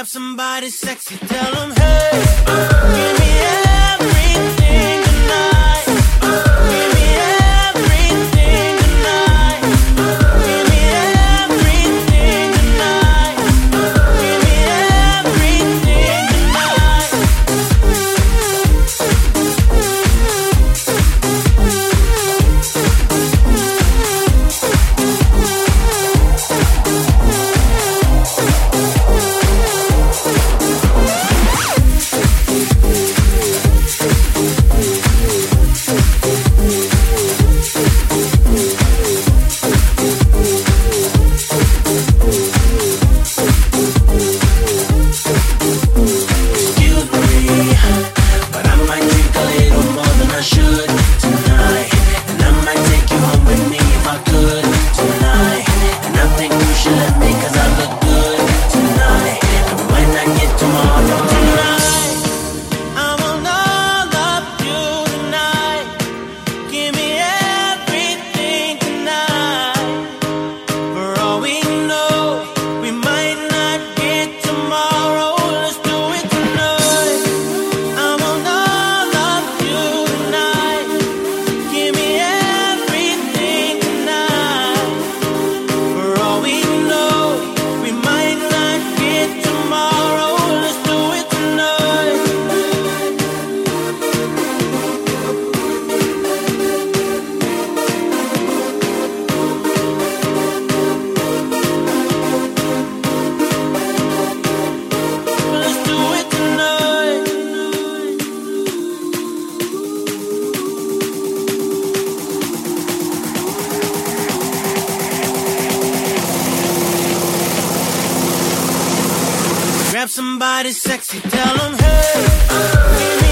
grab somebody sexy, tell them, hey. somebody sexy, tell them hey.